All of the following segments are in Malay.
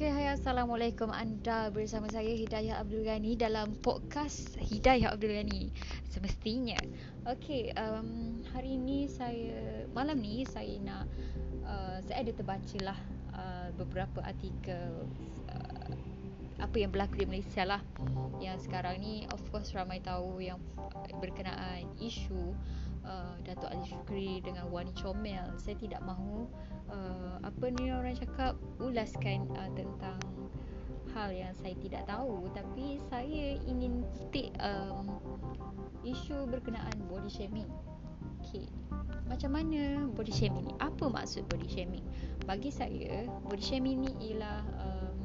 Okay, hai Assalamualaikum. Anda bersama saya Hidayah Abdul Ghani dalam podcast Hidayah Abdul Ghani. Semestinya. Okay, um, hari ini saya, malam ni saya nak uh, Saya ada terbaca lah uh, beberapa artikel uh, Apa yang berlaku di Malaysia lah. Yang sekarang ni of course ramai tahu yang berkenaan isu uh, Datuk Ali Shukri dengan Wani Comel. Saya tidak mahu uh, apa ni orang cakap ulaskan uh, tentang hal yang saya tidak tahu tapi saya ingin take um, isu berkenaan body shaming. Okay. Macam mana body shaming ni? Apa maksud body shaming? Bagi saya, body shaming ni ialah um,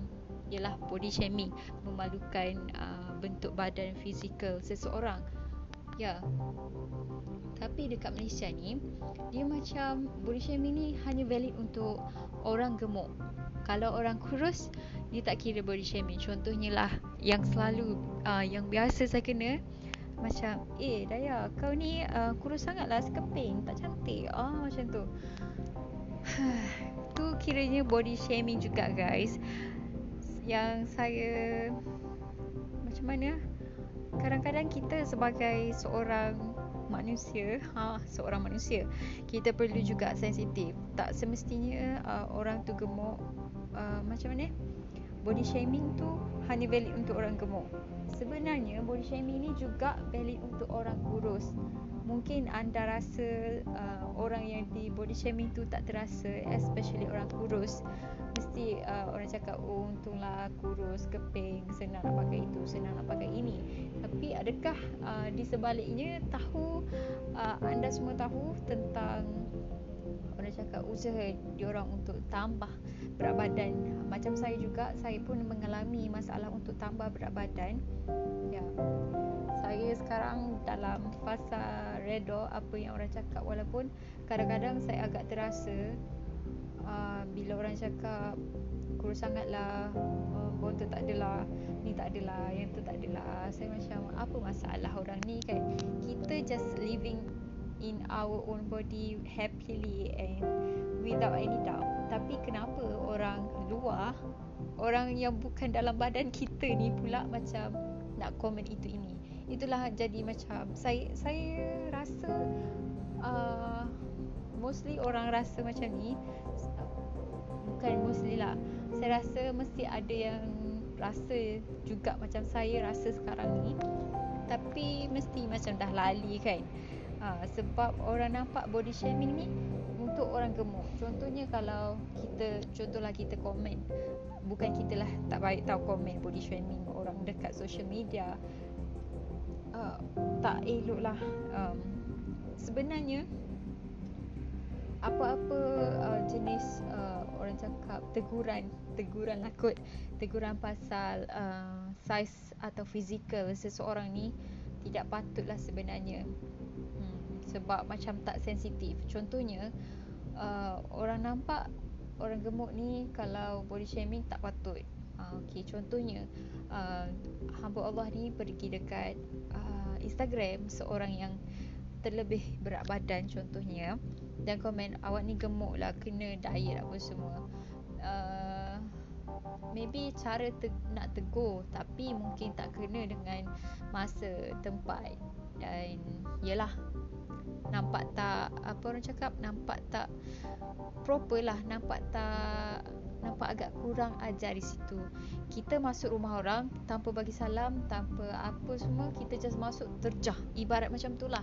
ialah body shaming memalukan uh, bentuk badan fizikal seseorang. Ya. Tapi dekat Malaysia ni dia macam body shaming ni hanya valid untuk orang gemuk. Kalau orang kurus dia tak kira body shaming. Contohnya lah yang selalu uh, yang biasa saya kena macam eh Daya kau ni uh, kurus sangat lah sekeping tak cantik. Ah macam tu. tu kiranya body shaming juga guys. Yang saya macam mana? Kadang-kadang kita sebagai seorang manusia ha seorang manusia kita perlu juga sensitif. Tak semestinya uh, orang tu gemuk uh, macam mana? Body shaming tu hanya valid untuk orang gemuk. Sebenarnya body shaming ni juga valid untuk orang kurus mungkin anda rasa uh, orang yang di body shaming tu tak terasa especially orang kurus. Mesti uh, orang cakap oh untunglah kurus keping senang nak pakai itu senang nak pakai ini. Tapi adakah uh, di sebaliknya tahu uh, anda semua tahu tentang orang cakap usaha diorang untuk tambah berat badan? Macam saya juga saya pun mengalami masalah untuk tambah berat badan. Ya saya sekarang dalam fasa redo apa yang orang cakap. Walaupun kadang-kadang saya agak terasa uh, bila orang cakap kurus sangatlah uh, botol tak adalah ni tak adalah yang tu tak adalah saya macam apa masalah orang ni? Kan? Kita just living in our own body happily and without any doubt. Tapi kenapa orang luar orang yang bukan dalam badan kita ni pula macam nak komen itu ini itulah jadi macam saya saya rasa uh, mostly orang rasa macam ni. Bukan mostly lah. Saya rasa mesti ada yang rasa juga macam saya rasa sekarang ni. Tapi mesti macam dah lali kan. Uh, sebab orang nampak body shaming ni untuk orang gemuk. Contohnya kalau kita contohlah kita komen. Bukan kita lah tak baik tahu komen body shaming orang dekat social media uh, tak elok lah. Um, sebenarnya apa-apa uh, jenis uh, orang cakap teguran teguran lah kot teguran pasal uh, saiz atau fizikal seseorang ni tidak patutlah sebenarnya. Hmm, sebab macam tak sensitif. Contohnya uh, orang nampak orang gemuk ni kalau body shaming tak patut okay, contohnya uh, hamba Allah ni pergi dekat uh, Instagram seorang yang terlebih berat badan contohnya dan komen awak ni gemuk lah kena diet apa semua. Uh, maybe cara te- nak tegur tapi mungkin tak kena dengan masa tempat dan yelah nampak tak apa orang cakap nampak tak proper lah nampak tak nampak agak kurang ajar di situ. Kita masuk rumah orang tanpa bagi salam tanpa apa semua kita just masuk terjah. Ibarat macam tu lah.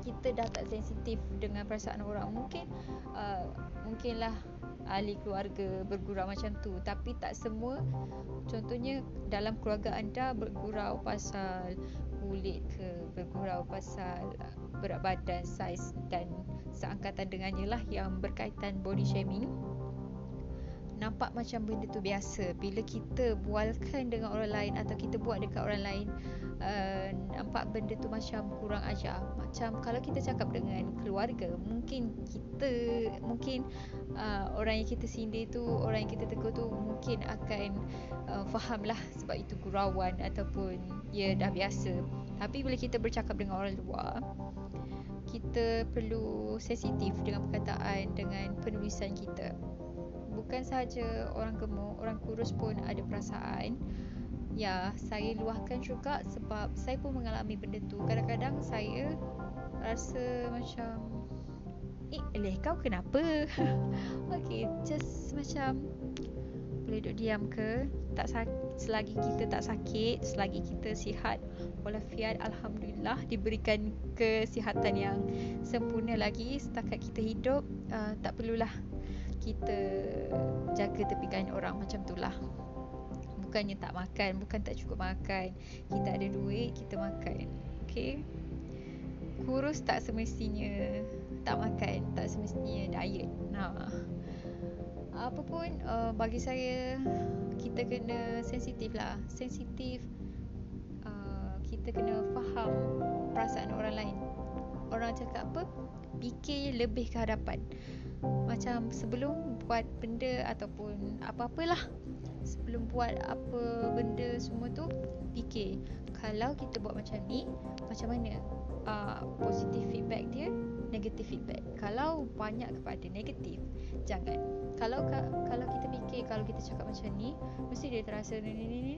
Kita dah tak sensitif dengan perasaan orang. Mungkin uh, mungkinlah ahli keluarga bergurau macam tu. Tapi tak semua contohnya dalam keluarga anda bergurau pasal kulit ke bergurau pasal berat badan saiz dan seangkatan dengannya lah yang berkaitan body shaming nampak macam benda tu biasa. Bila kita bualkan dengan orang lain atau kita buat dekat orang lain uh, nampak benda tu macam kurang ajar. Macam kalau kita cakap dengan keluarga mungkin kita mungkin uh, orang yang kita sindir tu orang yang kita tegur tu mungkin akan uh, faham lah sebab itu gurauan ataupun ya dah biasa. Tapi bila kita bercakap dengan orang luar kita perlu sensitif dengan perkataan dengan penulisan kita bukan sahaja orang gemuk orang kurus pun ada perasaan. Ya saya luahkan juga sebab saya pun mengalami benda tu. Kadang-kadang saya rasa macam eh eleh kau kenapa? Okay just macam boleh duduk diam ke? Tak sakit selagi kita tak sakit selagi kita sihat walafiat alhamdulillah diberikan kesihatan yang sempurna lagi setakat kita hidup uh, tak perlulah kita jaga tepikan orang macam itulah bukannya tak makan bukan tak cukup makan. Kita ada duit kita makan. Okey kurus tak semestinya tak makan tak semestinya diet. Nah. Apa pun uh, bagi saya kita kena sensitif lah. Sensitif uh, kita kena faham perasaan orang lain. Orang cakap apa? Fikir lebih ke hadapan macam sebelum buat benda ataupun apa-apalah sebelum buat apa benda semua tu fikir kalau kita buat macam ni macam mana uh, positive feedback dia negative feedback? Kalau banyak kepada negatif jangan. Kalau kalau kita fikir kalau kita cakap macam ni mesti dia terasa ni ni ni ni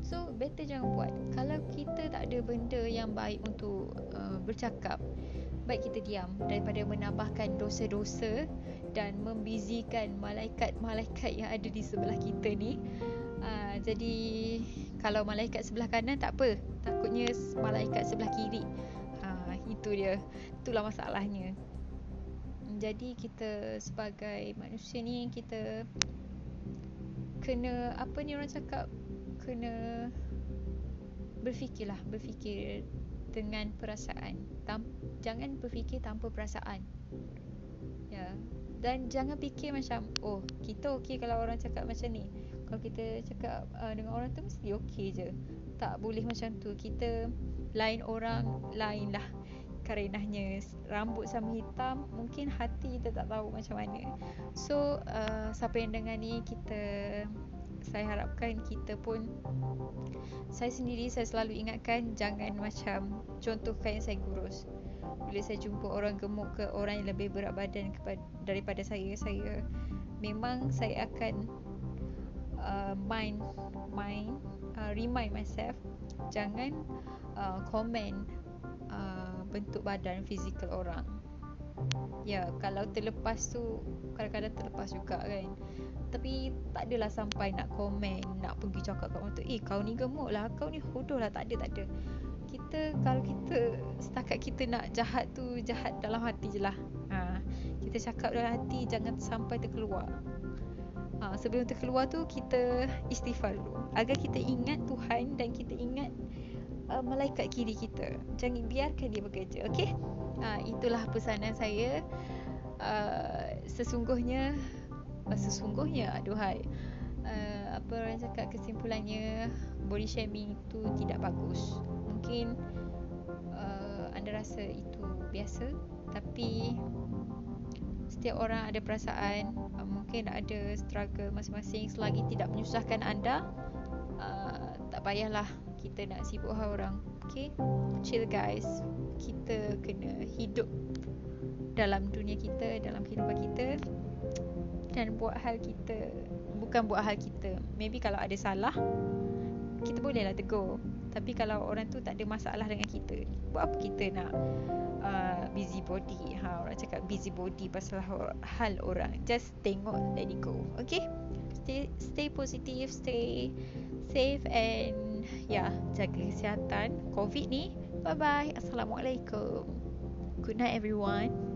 so better jangan buat. Kalau kita tak ada benda yang baik untuk uh, bercakap baik kita diam. Daripada menambahkan dosa-dosa dan membizikan malaikat-malaikat yang ada di sebelah kita ni. Uh, jadi kalau malaikat sebelah kanan tak apa. Takutnya malaikat sebelah kiri. Uh, itu dia. Itulah masalahnya. Jadi kita sebagai manusia ni kita kena apa ni orang cakap? Kena berfikirlah berfikir dengan perasaan. Tam, jangan berfikir tanpa perasaan. Ya. Dan jangan fikir macam oh kita okey kalau orang cakap macam ni. Kalau kita cakap uh, dengan orang tu mesti okey je. Tak boleh macam tu. Kita lain orang lain lah karenanya rambut sama hitam mungkin hati kita tak tahu macam mana. So uh, siapa yang dengar ni kita saya harapkan kita pun saya sendiri saya selalu ingatkan jangan macam contoh kain saya kurus bila saya jumpa orang gemuk ke orang yang lebih berat badan kepada, daripada saya saya memang saya akan uh, mind mind uh, remind myself jangan uh, comment bentuk badan fizikal orang. Ya kalau terlepas tu Kadang-kadang terlepas juga kan. Tapi tak adalah sampai nak komen Nak pergi cakap kat orang tu Eh kau ni gemuk lah Kau ni hodoh lah. Tak ada tak ada Kita kalau kita Setakat kita nak jahat tu Jahat dalam hati je lah ha, Kita cakap dalam hati Jangan sampai terkeluar ha, Sebelum terkeluar tu Kita istighfar dulu Agar kita ingat Tuhan Dan kita ingat uh, malaikat kiri kita. Jangan biarkan dia bekerja, okey? Uh, itulah pesanan saya. Uh, sesungguhnya uh, sesungguhnya aduhai. Uh, apa orang cakap kesimpulannya body shaming itu tidak bagus. Mungkin uh, anda rasa itu biasa. Tapi setiap orang ada perasaan uh, mungkin ada struggle masing-masing selagi tidak menyusahkan anda uh, tak payahlah kita nak sibuk hal orang. Okay? Chill guys. Kita kena hidup Dalam dunia kita Dalam kehidupan kita Dan buat hal kita Bukan buat hal kita. Maybe kalau ada salah Kita bolehlah tegur Tapi kalau orang tu tak ada masalah dengan kita Buat apa kita nak uh, Busy body ha, Orang cakap busy body Pasal hal orang. Just tengok Let it go Okay? Stay, stay positive Stay safe and ya jaga kesihatan covid ni. Bye bye assalamualaikum. Good night everyone